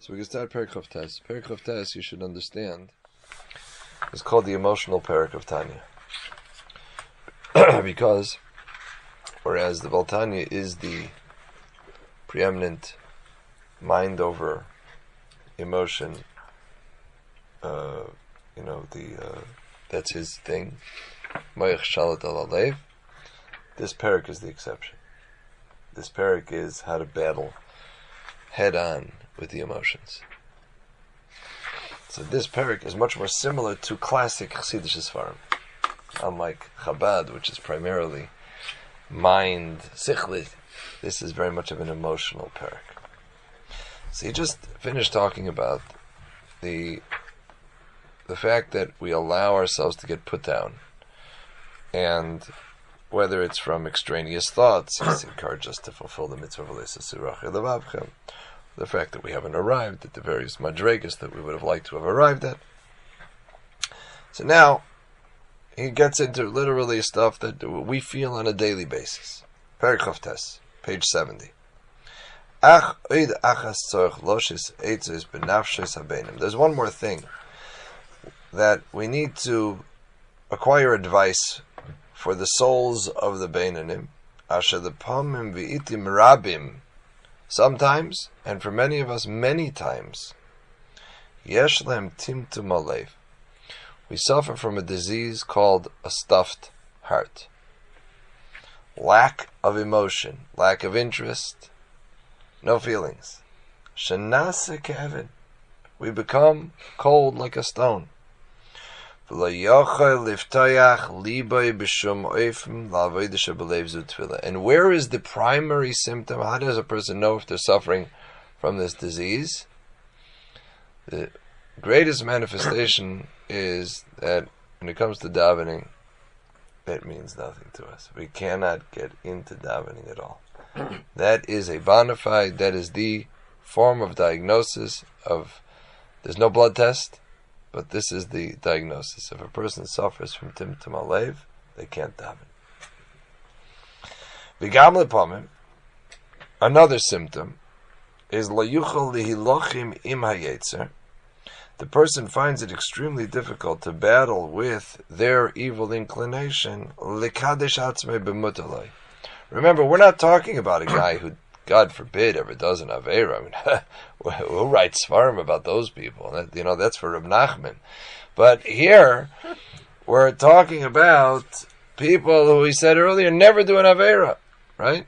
So we can start Perik of Tes. Perik of Tes, you should understand, is called the emotional Perik of Tanya. because, whereas the Baltanya is the preeminent mind over emotion, uh, you know, the uh, that's his thing. Shalat. This parak is the exception. This parak is how to battle head on with the emotions. So this parak is much more similar to classic Chassidish Sfarim, unlike Chabad, which is primarily mind sichlit. This is very much of an emotional parak. So he just finished talking about the the fact that we allow ourselves to get put down, and whether it's from extraneous thoughts, he's encouraged us to fulfill the mitzvah of the fact that we haven't arrived at the various madregas that we would have liked to have arrived at. So now he gets into literally stuff that we feel on a daily basis. Perikov page 70. There's one more thing that we need to acquire advice for the souls of the Beinanim. Asher the rabim Sometimes, and for many of us, many times, Yeshlem timtum alev. We suffer from a disease called a stuffed heart. Lack of emotion, lack of interest, no feelings. Shanasa Kevin. We become cold like a stone. And where is the primary symptom? How does a person know if they're suffering from this disease? The greatest manifestation is that when it comes to davening, it means nothing to us. We cannot get into davening at all. that is a bona fide, that is the form of diagnosis of, there's no blood test, but this is the diagnosis. If a person suffers from Timtum Alev, they can't daven. V'gam another symptom is layuchal lihilochim im hayetzer. The person finds it extremely difficult to battle with their evil inclination. Likadesh atzmei. Remember, we're not talking about a guy who God forbid, ever does an Avera. I mean, who writes Svarim about those people? That, you know, that's for Reb Nachman. But here, we're talking about people who we said earlier never do an Avera, right?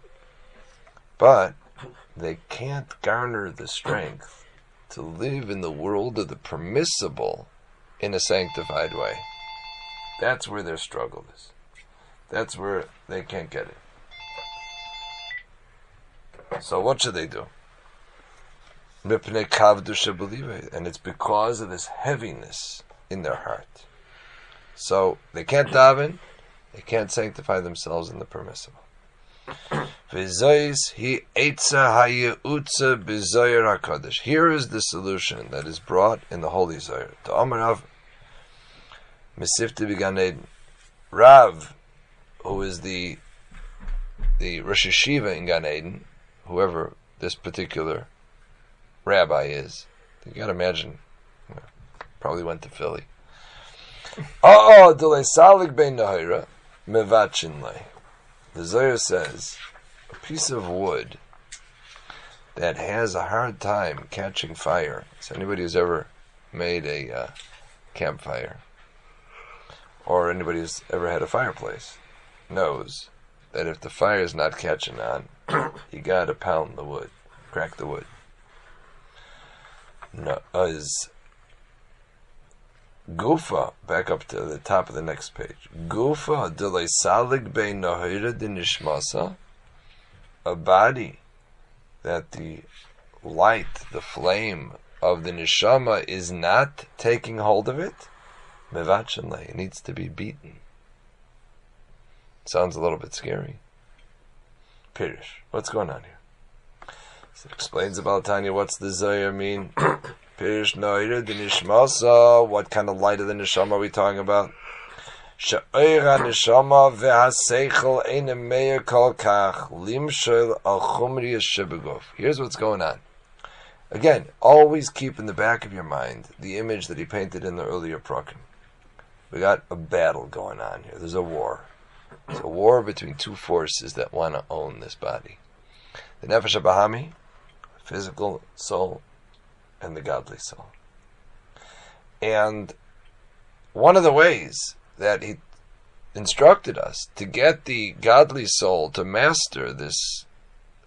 But they can't garner the strength to live in the world of the permissible in a sanctified way. That's where their struggle is. That's where they can't get it. So what should they do? And it's because of this heaviness in their heart. So they can't daven, they can't sanctify themselves in the permissible. Here is the solution that is brought in the Holy Zohar. To Amarav Mesifti Began Rav, who is the the Rosh HaYeshiva in Gan Eden, whoever this particular rabbi is. You got to imagine, you know, probably went to Philly. Oh, bein nahira mevachinle. The Zohar says a piece of wood that has a hard time catching fire. So anybody who's ever made a uh, campfire or anybody who's ever had a fireplace knows that if the fire is not catching on, you gotta pound the wood, crack the wood. No, is Gufa, back up to the top of the next page. Gufa delay salig be nahira nishmasa, a body that the light, the flame of the neshama is not taking hold of it. Mevachanle, it needs to be beaten. Sounds a little bit scary. Pirish. What's going on here? So it explains about Tanya. What's the Zohar mean? Pirish noira the nishmasa. What kind of light of the neshama are we talking about? Sha'ira neshama ve'haseichel eine meir kol kach limshel al chumri Here's what's going on. Again, always keep in the back of your mind the image that he painted in the earlier Prakim. We got a battle going on here. There's a war. It's a war between two forces that want to own this body. The Nefesh Bahami, physical soul, and the godly soul. And one of the ways that he instructed us to get the godly soul to master this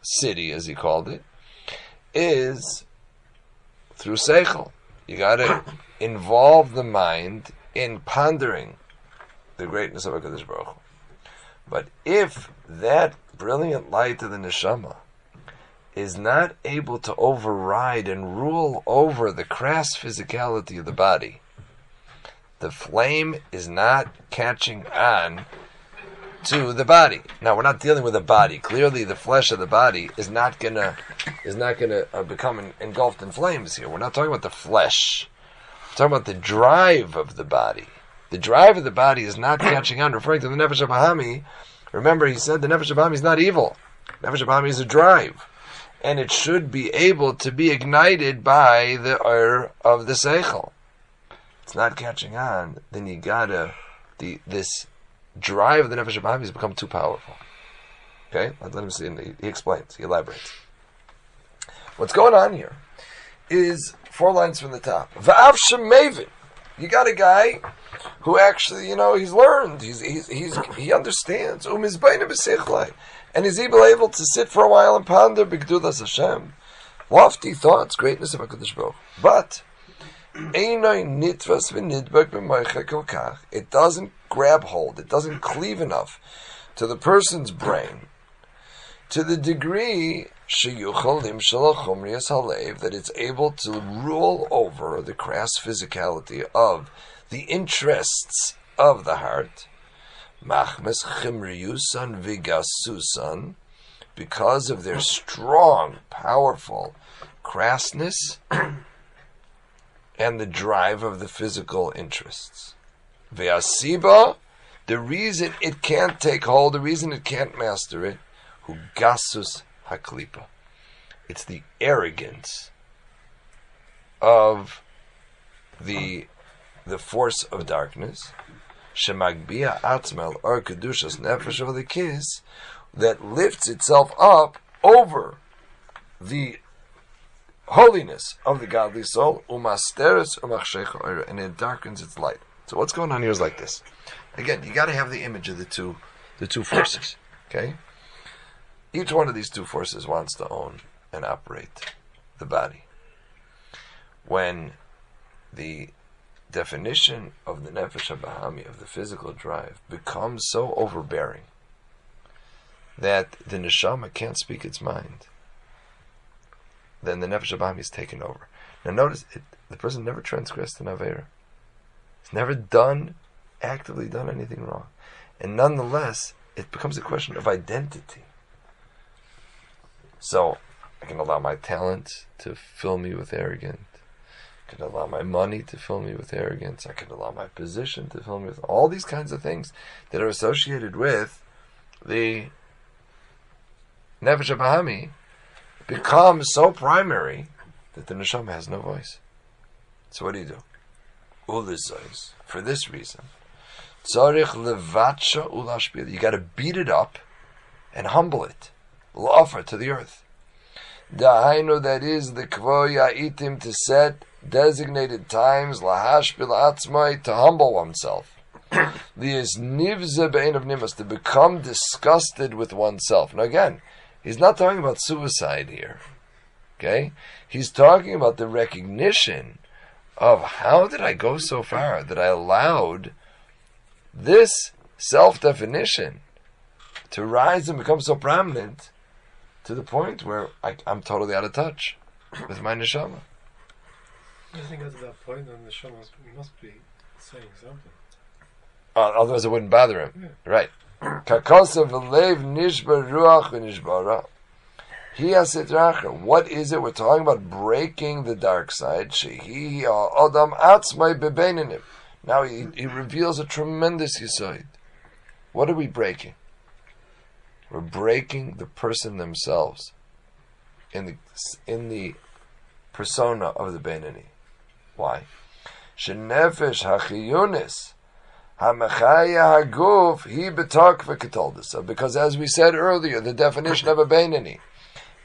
city, as he called it, is through seichel. You got to involve the mind in pondering the greatness of Hakadosh Baruch. But if that brilliant light of the neshama is not able to override and rule over the crass physicality of the body, the flame is not catching on to the body. Now we're not dealing with a body. Clearly, the flesh of the body is not gonna is not gonna uh, become engulfed in flames here. We're not talking about the flesh. We're talking about the drive of the body. The drive of the body is not catching on. Referring to the nefesh Bahami, remember he said the nefesh Bahami is not evil. Nefesh Bahami is a drive, and it should be able to be ignited by the air of the seichel. It's not catching on. Then you gotta the this drive of the Nefesh Bahami has become too powerful. Okay? Let him see. He explains, he elaborates. What's going on here is four lines from the top. Va'av. You got a guy who actually, you know, he's learned, he's, he's, he's he understands. Um and he's able, able to sit for a while and ponder Bigdulas Hashem. Lofty thoughts, greatness of HaKadosh Baruch. But, it doesn't grab hold, it doesn't cleave enough to the person's brain to the degree that it's able to rule over the crass physicality of the interests of the heart. Vigasusan, because of their strong, powerful crassness and the drive of the physical interests. The reason it can't take hold, the reason it can't master it, hu gasus haklipa. It's the arrogance of the the force of darkness, shemagbia atzmel or kedushas nefesh of the kiss, that lifts itself up over the holiness of the godly soul, umasteres umachshecha, and it darkens its light. So what's going on here is like this. Again, you got to have the image of the two, the two forces. Okay, each one of these two forces wants to own and operate the body. When the definition of the nefesh habahami of the physical drive becomes so overbearing that the neshama can't speak its mind, then the nefesh habahami is taken over. Now, notice it, the person never transgressed an avera. He's never done, actively done anything wrong. And nonetheless, it becomes a question of identity. So, I can allow my talent to fill me with arrogance. I can allow my money to fill me with arrogance. I can allow my position to fill me with all these kinds of things that are associated with the Nefesh Bahami become so primary that the Neshama has no voice. So what do you do? Ulizois. For this reason, tzarich levatsha ulashbil. You got to beat it up and humble it, offer to the earth. Dahainu, that is the kvoya itim to set designated times lahashbil atzmai to humble oneself. Lias nivza bein of nimas to become disgusted with oneself. Now again, he's not talking about suicide here. Okay, he's talking about the recognition of how did I go so far that I allowed this self definition to rise and become so prominent to the point where I, am totally out of touch with my neshama. I think at that point, then the neshama must be saying something. Uh, otherwise, it wouldn't bother him. Yeah. Right. Kakosa v'lev nishbar ruach. What is it? We're talking about breaking the dark side. Now he, he reveals a tremendous yisoid. What are we breaking? We're breaking the person themselves in the in the persona of the Beinani. Why? Shenefesh hachiyunis hamachaya haguf he betok v'ketoldus. Because as we said earlier, the definition of a Beinani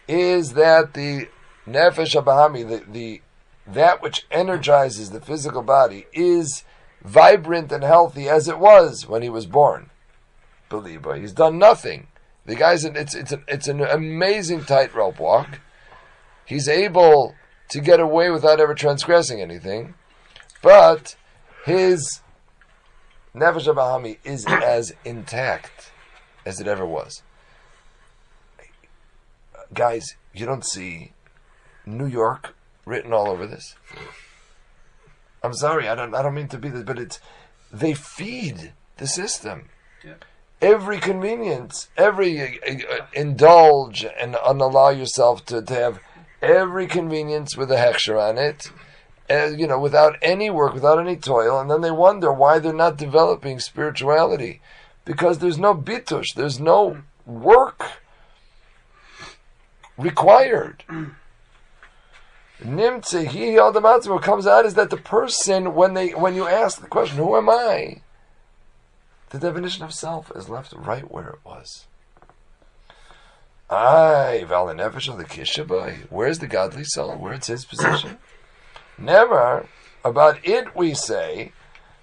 is that the nefesh abahami, the, the that which energizes the physical body, is vibrant and healthy as it was when he was born. Believe he's done nothing. The guy's an, it's it's an, it's an amazing tightrope walk. He's able to get away without ever transgressing anything, but his nefesh abahami is as intact as it ever was. Guys, you don't see New York written all over this. I'm sorry, I don't I don't mean to be this, but it's they feed the system. Yeah. Every convenience, every uh, uh, indulge and unallow yourself to, to have every convenience with a hechsher on it, you know, without any work, without any toil, and then they wonder why they're not developing spirituality, because there's no bitush, there's no work required. Nimtze he what comes out is that the person when they when you ask the question, who am I? The definition of self is left right where it was. Ay, valinefesh of the kishabai. Where's the godly soul? Where's his position? Never about it we say,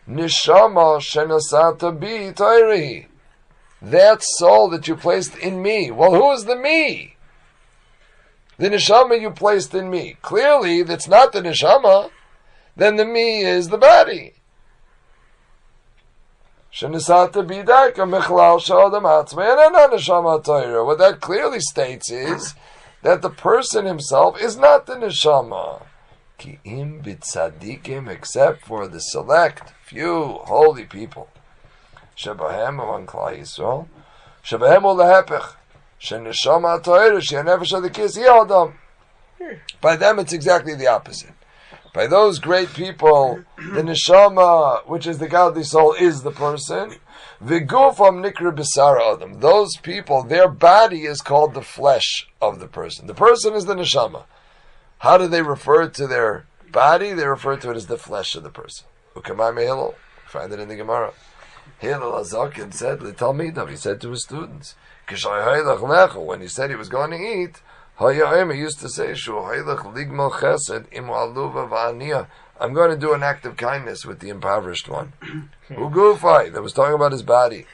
Nishama shenasata bi tairi. That soul that you placed in me. Well, who is the me? the neshama you placed in me. Clearly, that's not the neshama. Then the me is the body. What that clearly states is that the person himself is not the neshama. except for the select few holy people. Shebahem among Klal Yisrael. Shebahem ulehepech. Sheneshama Torah, Shenefesh of the Kis Adam. Hmm. By them, it's exactly the opposite. By those great people, the neshama, which is the godly soul, is the person. Vigufam nikra bisara adam. Those people, their body is called the flesh of the person. The person is the neshama. How do they refer to their body? They refer to it as the flesh of the person. Ukamai Hillel. Find it in the Gemara. Hillel Azakin said, He said to his students, when he said he was going to eat, he used to say, I'm going to do an act of kindness with the impoverished one. Ugufai, that was talking about his body.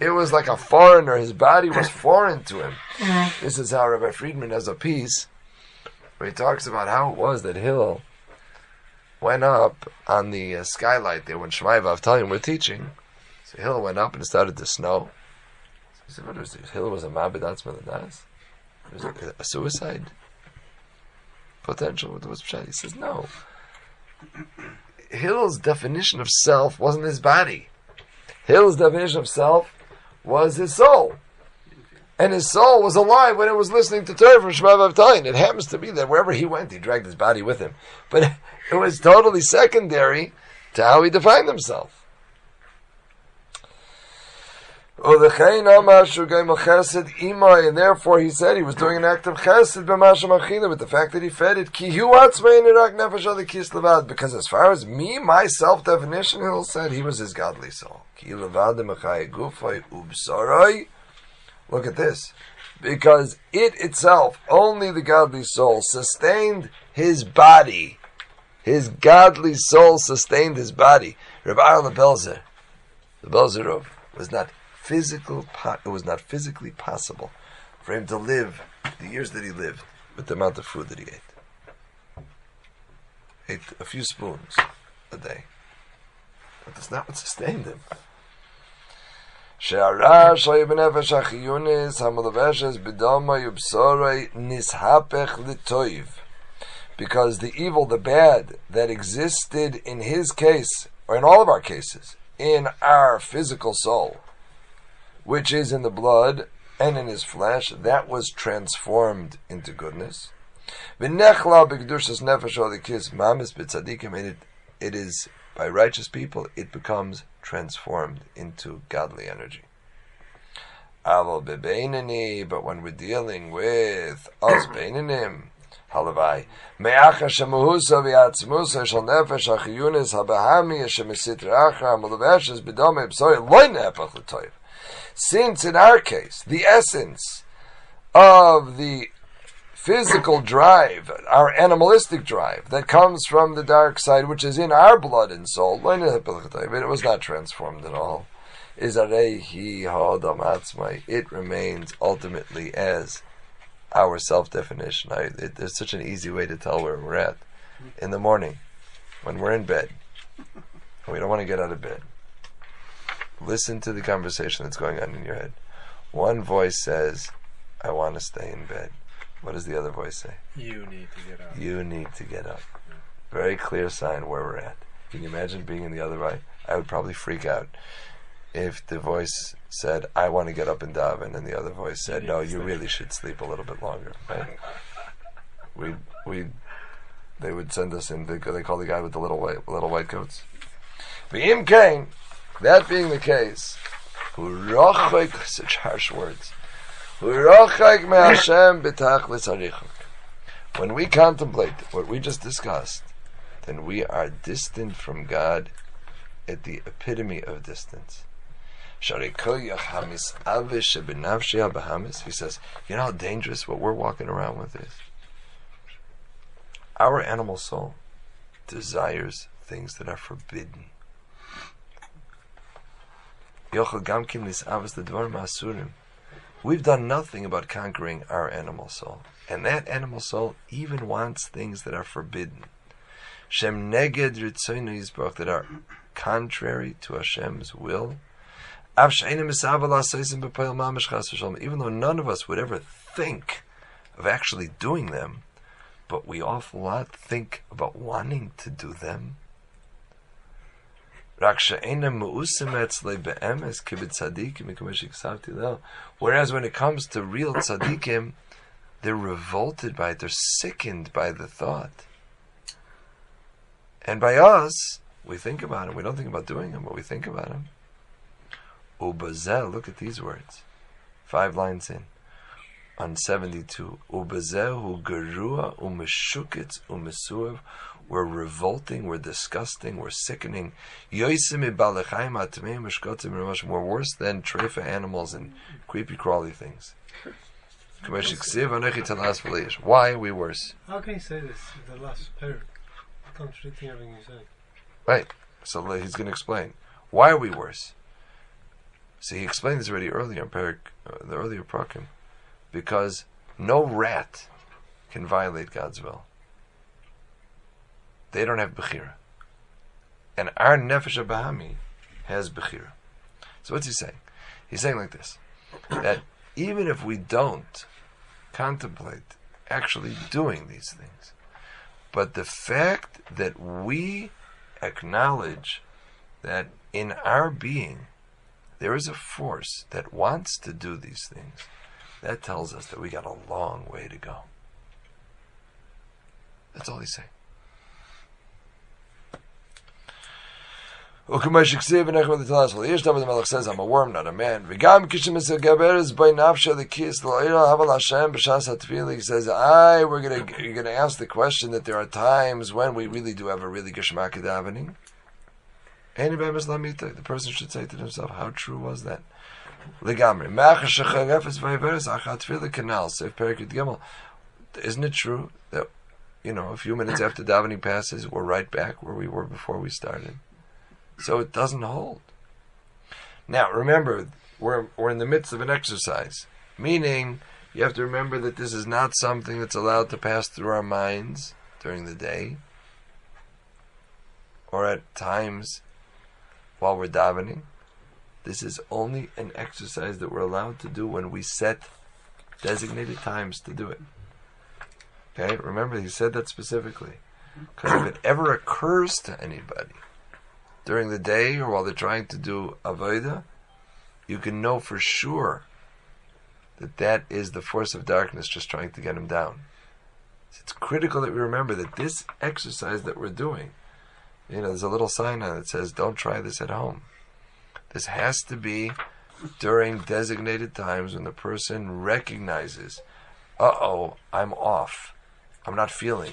It was like a foreigner. His body was foreign to him. This is how Rabbi Friedman has a piece where he talks about how it was that Hillel went up on the uh, skylight there when Shemaya Avtalyon were teaching. So Hill went up and it started to snow. He said, "What was this? Hill was a mabed atzmeladas? Was it a, a suicide potential? What was pshat. He says, "No." Hill's definition of self wasn't his body. Hill's definition of self was his soul. And his soul was alive when it was listening to Torah from Shemaya Avtalyon. It happens to be that wherever he went, he dragged his body with him. But it was totally secondary to how he defined himself. Oh, and therefore he said he was doing an act of chesed with the fact that he fed it. Because as far as me, my self definition, he said he was his godly soul. Look at this. Because it itself, only the godly soul, sustained his body. His godly soul sustained his body. Rabbi Aaron Belzer, the Belzerov, was not physical. It was not physically possible for him to live the years that he lived with the amount of food that he ate. Ate a few spoons a day. But that's not what sustained him. שהרעש היה בנפש החיונס המלבשת בדומה ובשורי נשהפך לטויב. Because the evil, the bad that existed in his case, or in all of our cases, in our physical soul, which is in the blood and in his flesh, that was transformed into goodness. V'nechla bekedushas nefesh al the kids mamis bitzadikim and it, it is by righteous people, it becomes transformed into godly energy. But when we're dealing with us beinanim, halavai. Me'acha shemuhusa v'yatzmusa shal nefesh achiyunis habahami shemesit reacha mulaveshes b'dome b'soy loy nepach l'toiv. Since in our case, the essence of the physical drive, our animalistic drive that comes from the dark side, which is in our blood and soul, it was not transformed at all. Is it remains ultimately as our self-definition. I, it, there's such an easy way to tell where we're at in the morning when we're in bed we don't want to get out of bed. Listen to the conversation that's going on in your head. One voice says, "I want to stay in bed." What does the other voice say? You need to get up. You need to get up. Very clear sign where we're at. Can you imagine being in the other way? I would probably freak out if the voice said, "I want to get up and daven," and the other voice said, "No, you really should sleep a little bit longer." Right? We we they would send us in. They, they call the guy with the little white little white coats. V'im kain. That being the case, such harsh words. When we contemplate what we just discussed, then we are distant from God at the epitome of distance. He says, you know how dangerous what we're walking around with is? Our animal soul desires things that are forbidden. We've done nothing about conquering our animal soul. And that animal soul even wants things that are forbidden. Shem neged that are contrary to Hashem's will. Even though none of us would ever think of actually doing them, but we awful lot think about wanting to do them. Whereas when it comes to real tzaddikim, they're revolted by it, they're sickened by the thought. And by us, we think about them. We don't think about doing them, but we think about them. Ubazel, look at these words. Five lines in. On 72. Ubazehu gerua umeshukitz umesuav we're revolting, we're disgusting, we're sickening. We're worse than trefa animals and creepy crawly things. Why are we worse? How can you say this the last pair? Contradicting everything you say. Right. So he's going to explain. Why are we worse? See, he explained this already earlier in Perik, uh, the earlier Prakim. Because no rat can violate God's will. They don't have Bechira. And our Nefesh Bahami has Bechira. So what's he saying? He's saying like this that even if we don't contemplate actually doing these things, but the fact that we acknowledge that in our being there is a force that wants to do these things, that tells us that we got a long way to go. That's all he's saying. U'kumash and Echmed Talas Yesh David the Melech says, I'm a worm, not a man. V'gam kishim is a gaberes by nafsha the kis l'oira haval Hashem b'shas hatfili. He says, I, we're gonna, you're gonna ask the question that there are times when we really do have a really geshmaki davening. The person should say to himself, how true was that? Legamri. Ma'ach shechagefes v'ayveres achat tefillah canal. Sef Perikut Gimel. Isn't it true that, you know, a few minutes after davening passes, we're right back where we were before we started? So it doesn't hold. Now, remember, we're, we're in the midst of an exercise, meaning you have to remember that this is not something that's allowed to pass through our minds during the day or at times while we're davening. This is only an exercise that we're allowed to do when we set designated times to do it. Okay, remember he said that specifically. Because if it ever occurs to anybody during the day or while they're trying to do avodah, you can know for sure that that is the force of darkness just trying to get him down. It's critical that we remember that this exercise that we're doing, you know, there's a little sign on it that says, "Don't try this at home." This has to be during designated times when the person recognizes, uh oh, I'm off. I'm not feeling.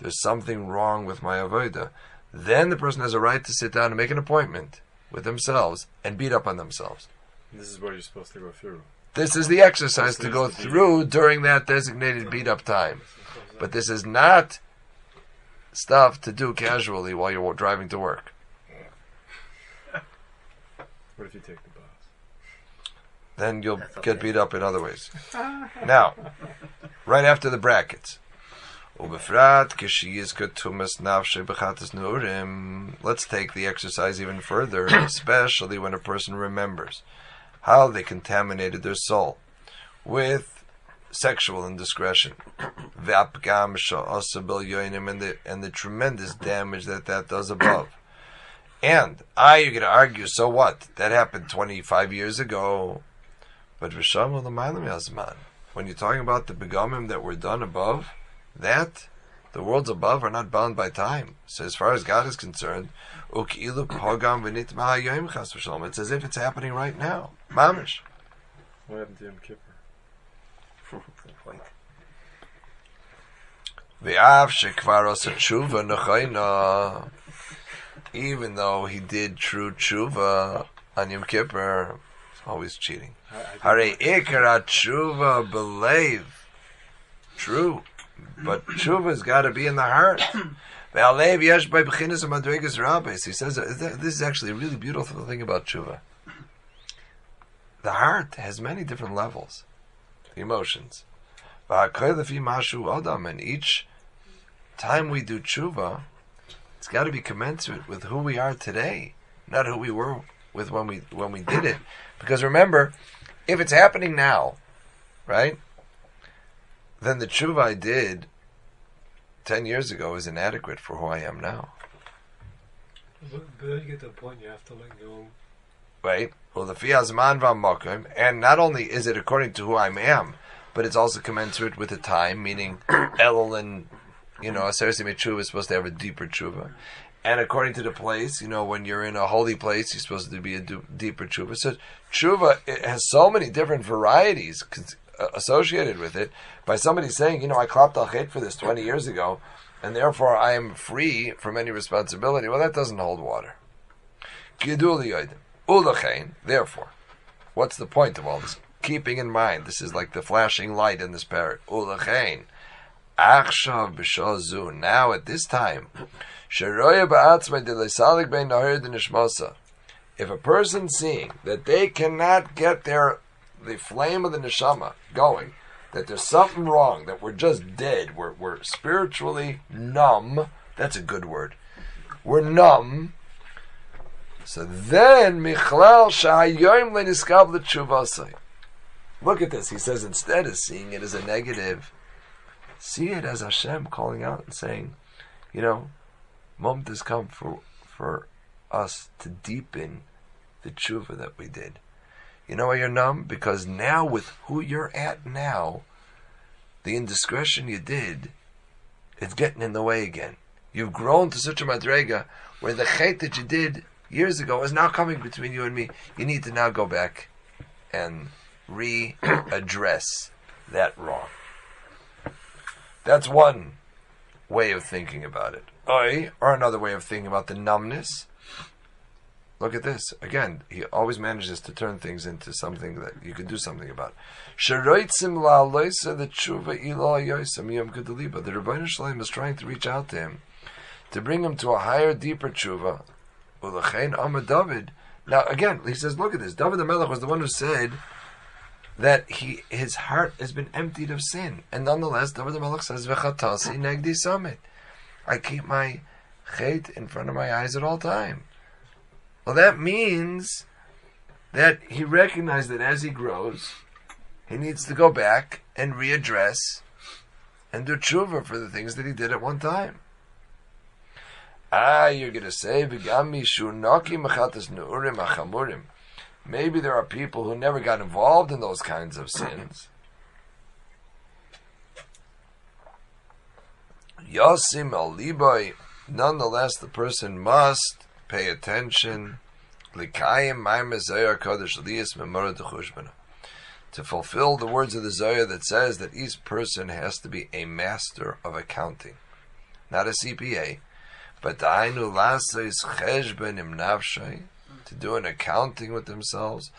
There's something wrong with my avodah. Then the person has a right to sit down and make an appointment with themselves and beat up on themselves. This is what you're supposed to go through. This is the exercise to go through during that designated beat up time. But this is not stuff to do casually while you're driving to work. What if you take the bus? Then you'll get beat up in other ways. now, right after the brackets. Let's take the exercise even further, especially when a person remembers how they contaminated their soul with sexual indiscretion, and the tremendous damage that that does above. And I, ah, you're going to argue, so what? That happened 25 years ago. But when you're talking about the begamim that were done above that the worlds above are not bound by time. So as far as God is concerned, ukilu pogam v'nit ma'ayoyim chas v'shalom. It's as if it's happening right now. Mamish. What happened to Yom Kippur? Good point. V'av shekvar tshuva nechayna. Even though he did true tshuva on Yom Kippur, always cheating. I, I think- Hare ikara tshuva believe. True. But tshuva's got to be in the heart. Ve'alev yesh by b'chinas of madrigas rabbis. He says this is actually a really beautiful thing about tshuva. The heart has many different levels, the emotions. V'hakoy lefi mashu adam, and each time we do tshuva, it's got to be commensurate with who we are today, not who we were with when we when we did it. Because remember, if it's happening now, right, then the tshuva I did ten years ago is inadequate for who I am now. But, then you get to a point you have to let go. Right? Well, the fiazman v'amakim, and not only is it according to who I am, but it's also commensurate with the time, meaning Elul and you know, Aserisi Tshuva is supposed to have a deeper tshuva. And according to the place, you know, when you're in a holy place, you're supposed to be a du- deeper tshuva. So tshuva it has so many different varieties uh, associated with it. By somebody saying, you know, I clapped al for this 20 years ago, and therefore I am free from any responsibility. Well, that doesn't hold water. Therefore, what's the point of all this? Keeping in mind, this is like the flashing light in this parrot. Now at this time. If a person seeing that they cannot get their the flame of the neshama going, that there's something wrong, that we're just dead, we're we're spiritually numb. That's a good word. We're numb. So then, Michlal. Look at this. He says instead of seeing it as a negative, see it as Hashem calling out and saying, you know, moment has come for for us to deepen the tshuva that we did. You know why you're numb? Because now with who you're at now, the indiscretion you did, it's getting in the way again. You've grown to such a madrega where the chait that you did years ago is now coming between you and me. You need to now go back and readdress that wrong. That's one way of thinking about it. Or another way of thinking about the numbness. Look at this. Again, he always manages to turn things into something that you could do something about. The Ribono Shel Olam is trying to reach out to him to bring him to a higher, deeper tshuva. David. Now again, he says, look at this. David the Melech was the one who said that he his heart has been emptied of sin, and nonetheless, David the Melech says, "V'chatasi negdi summit." I keep my chait in front of my eyes at all time. Well, that means that he recognized that as he grows, he needs to go back and readdress and do tshuva for the things that he did at one time. Ah, you're going to say. Maybe there are people who never got involved in those kinds of sins. Yosim al. Nonetheless, the person must pay attention. To fulfill the words of the Zohar that says that each person has to be a master of accounting, not a CPA, but to do an accounting with themselves.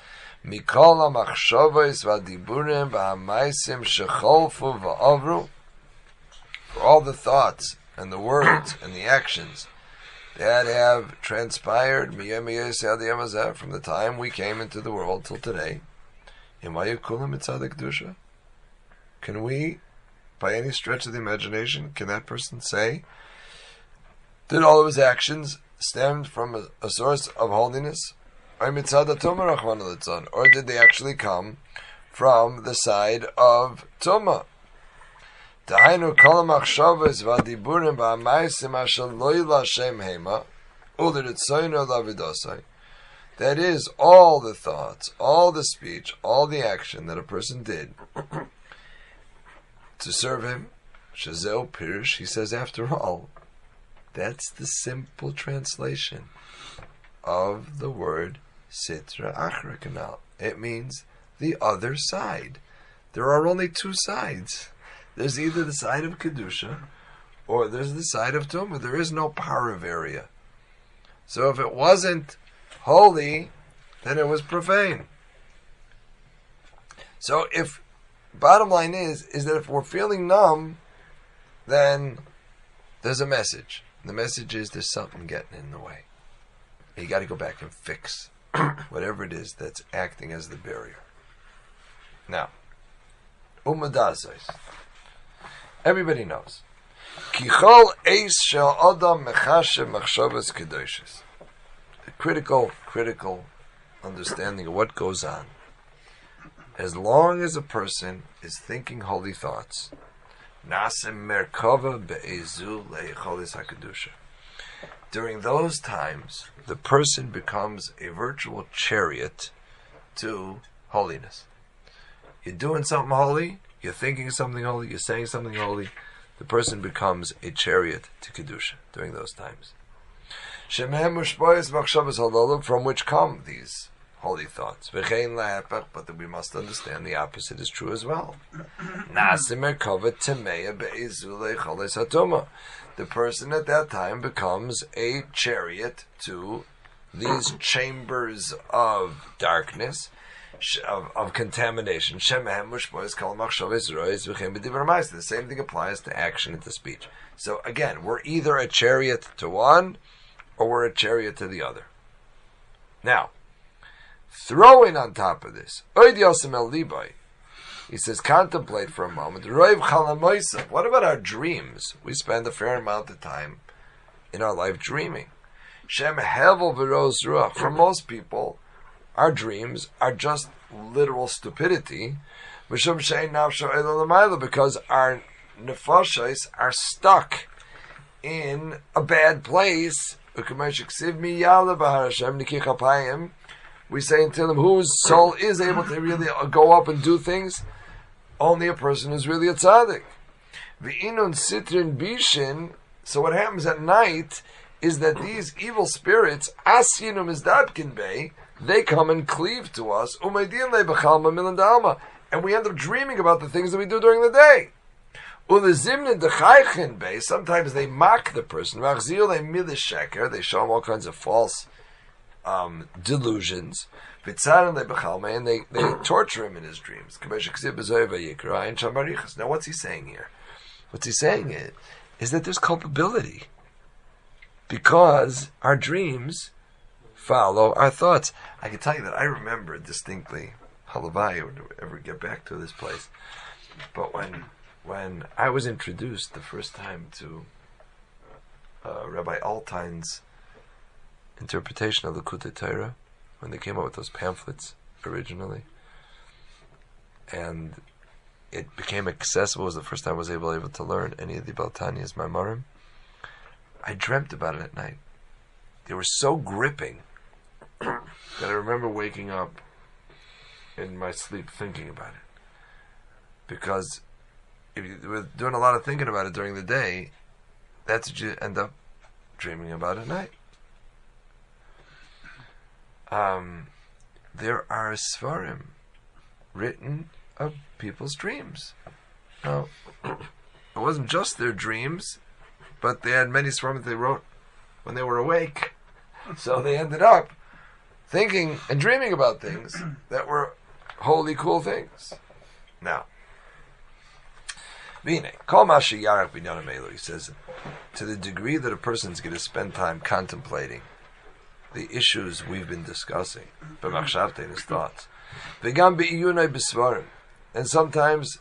For all the thoughts and the words and the actions that have transpired from the time we came into the world till today. Can we, by any stretch of the imagination, can that person say that all of his actions stemmed from a, a source of holiness? Or did they actually come from the side of Tumah? דהיינו כל המחשבס והדיבורים והמייסים אשר לא ילשם המה ולרצוינו לעבודוסי that is all the thoughts, all the speech, all the action that a person did to serve him. Shazel Pirish, he says, after all, that's the simple translation of the word Sitra Achra Kanal. It means the other side. There are only two sides. There's either the side of Kedusha or there's the side of Tumah. There is no Parav area. So if it wasn't holy, then it was profane. So if bottom line is is that if we're feeling numb, then there's a message. The message is there's something getting in the way. You got to go back and fix whatever it is that's acting as the barrier. Now, umadazos. Everybody knows. Kichol eis shel adam mechashe machshavas. A critical, critical understanding of what goes on. As long as a person is thinking holy thoughts, nasim merkava be'ezu le'icholis hakadusha. During those times, the person becomes a virtual chariot to holiness. You're doing something holy, you're thinking something holy, you're saying something holy, the person becomes a chariot to Kedusha during those times. From which come these holy thoughts. But we must understand the opposite is true as well. The person at that time becomes a chariot to these chambers of darkness of, of contamination. The same thing applies to action and to speech. So again, we're either a chariot to one or we're a chariot to the other. Now, throwing on top of this, he says, contemplate for a moment. What about our dreams? We spend a fair amount of time in our life dreaming. For most people, our dreams are just literal stupidity, because our nefashos are stuck in a bad place. We say until them whose soul is able to really go up and do things, only a person who's really a tzaddik. V'inun sitrin bishin. So what happens at night is that these evil spirits, asinum is datkin bay, they come and cleave to us, and we end up dreaming about the things that we do during the day. Sometimes they mock the person. They show him all kinds of false um, delusions. And they, they torture him in his dreams. Now, what's he saying here? What's he saying is, is that there's culpability. Because our dreams follow our thoughts. I can tell you that I remember distinctly, Halavai would ever get back to this place. But when when I was introduced the first time to uh, Rabbi Altein's interpretation of the Likutei Torah, when they came out with those pamphlets originally, and it became accessible, it was the first time I was able, able to learn any of the Baltania's Maimarim. I dreamt about it at night. They were so gripping that I remember waking up in my sleep thinking about it. Because if you were doing a lot of thinking about it during the day, that's what you end up dreaming about at night. um, there are svarim written of people's dreams. Now, it wasn't just their dreams, but they had many svarim that they wrote when they were awake. So they ended up thinking and dreaming about things that were holy cool things. Now, Kol he says, to the degree that a person's going to spend time contemplating the issues we've been discussing, b'machshavte in his thoughts, and sometimes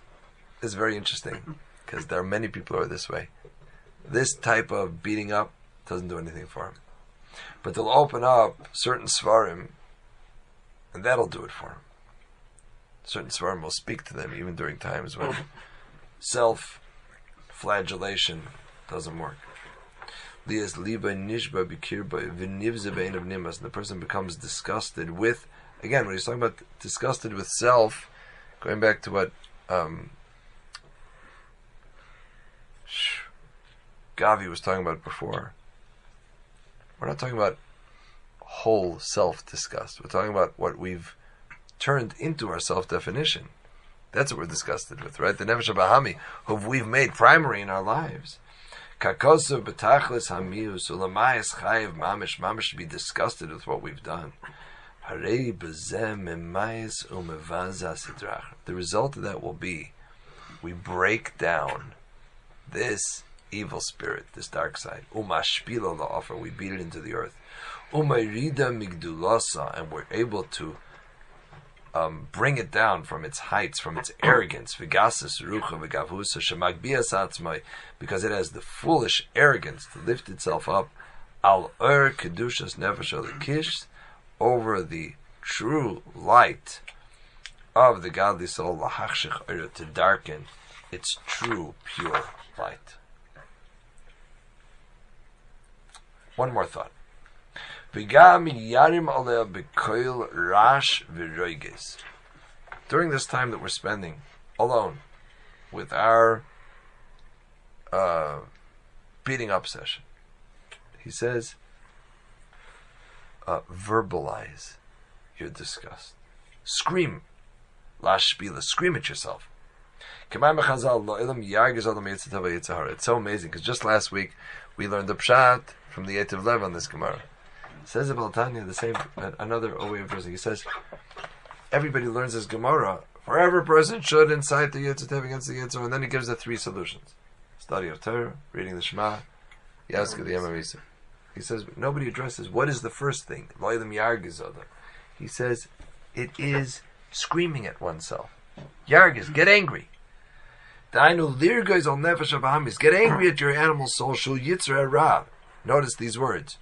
it's very interesting because there are many people who are this way. This type of beating up doesn't do anything for him, but they'll open up certain svarim, and that'll do it for them. Certain svarim will speak to them even during times when self-flagellation doesn't work. Lias liba nishba bikirba v'nivze bein of nimas. The person becomes disgusted with, again, when he's talking about disgusted with self, going back to what um, Gavi was talking about before. We're not talking about whole self-disgust. We're talking about what we've turned into our self-definition. That's what we're disgusted with, right? The Nefesh Bahami, who we've made primary in our lives. Kakosov betachlis chayiv mamish mamish be disgusted with what we've done. The result of that will be we break down this evil spirit, this dark side. Umashpilo la offer, we beat it into the earth. Umayrida migdulasa, and we're able to um, bring it down from its heights, from its arrogance, because it has the foolish arrogance to lift itself up, al ur kedushas nefesh alikish, over the true light of the godly soul, to darken its true pure light. One more thought. During this time that we're spending alone with our uh, beating up session, he says, uh, verbalize your disgust. Scream. Lashbila. Scream at yourself. It's so amazing because just last week we learned the pshat from the Eight of Lev on this Gemara. Says about Tanya the same another way of phrasing. He says everybody learns this Gemara. Forever person should incite the Yitzhak against the Yitzhak, and then he gives the three solutions: study of Torah, reading the Shema, Yaska the Yemavisa. He says nobody addresses what is the first thing. He says it is screaming at oneself. Yargiz, get angry. Get angry at your animal soul. Yitzra ra. Notice these words.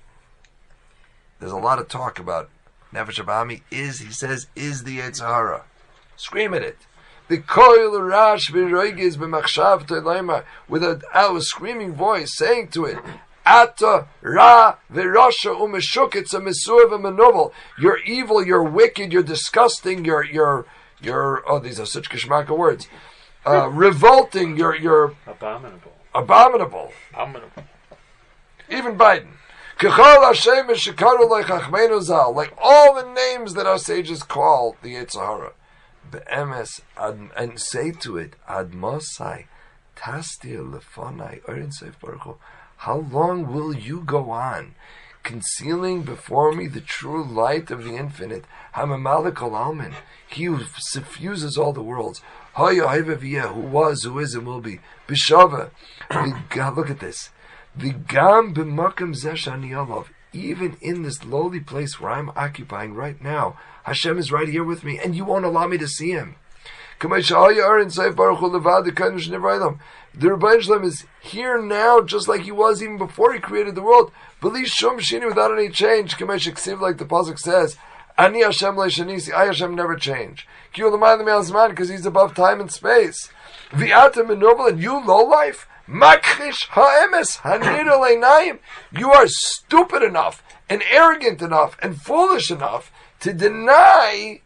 There's a lot of talk about Nefesh Abami is, he says, is the Yetzer Hara. Scream at it. The koil rash v'roigiz b'machshav to'leima with a, a screaming voice saying to it, Ata ra v'rasha umeshukitz a mesur v'menovel. You're evil, you're wicked, you're disgusting, you're, you're, you're, oh, these are such kishmaka words. Uh, revolting, you're, you're Abominable. abominable. Abominable. Even Biden. Like all the names that our sages call the Yetzer Hara. Be'emes, and say to it, Ad Mosai, Tastir Lefonai, Ohr Ein Sof Baruch How long will you go on, concealing before me the true light of the infinite, Hamamalik Almin, he who suffuses all the worlds, who was, who is, and will be, Bishava, look at this, V'gam b'makam alav. Even in this lowly place where I'm occupying right now, Hashem is right here with me, and you won't allow me to see Him. The Ribono Shel Olam is here now, just like He was even before He created the world. Believe Shum Shini without any change. Like the pasuk says, Ani Hashem le'shanisi. I Hashem never change. Because He's above time and space. V'atem and you low life. Makrish ha'emes You are stupid enough and arrogant enough and foolish enough to deny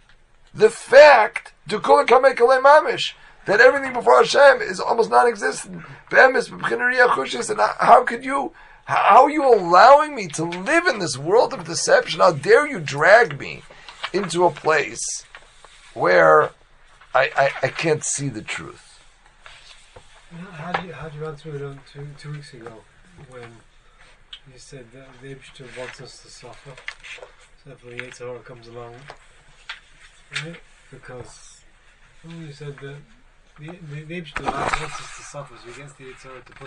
the fact that everything before Hashem is almost non-existent. And how could you? How are you allowing me to live in this world of deception? How dare you drag me into a place where I, I, I can't see the truth? How do you how do you answer it two two weeks ago when you said that the Eibershter wants us to suffer? So if the Yetzer Hara comes along, right? Because you said that the the, the wants us to suffer, so he gets the Yetzer Hara to push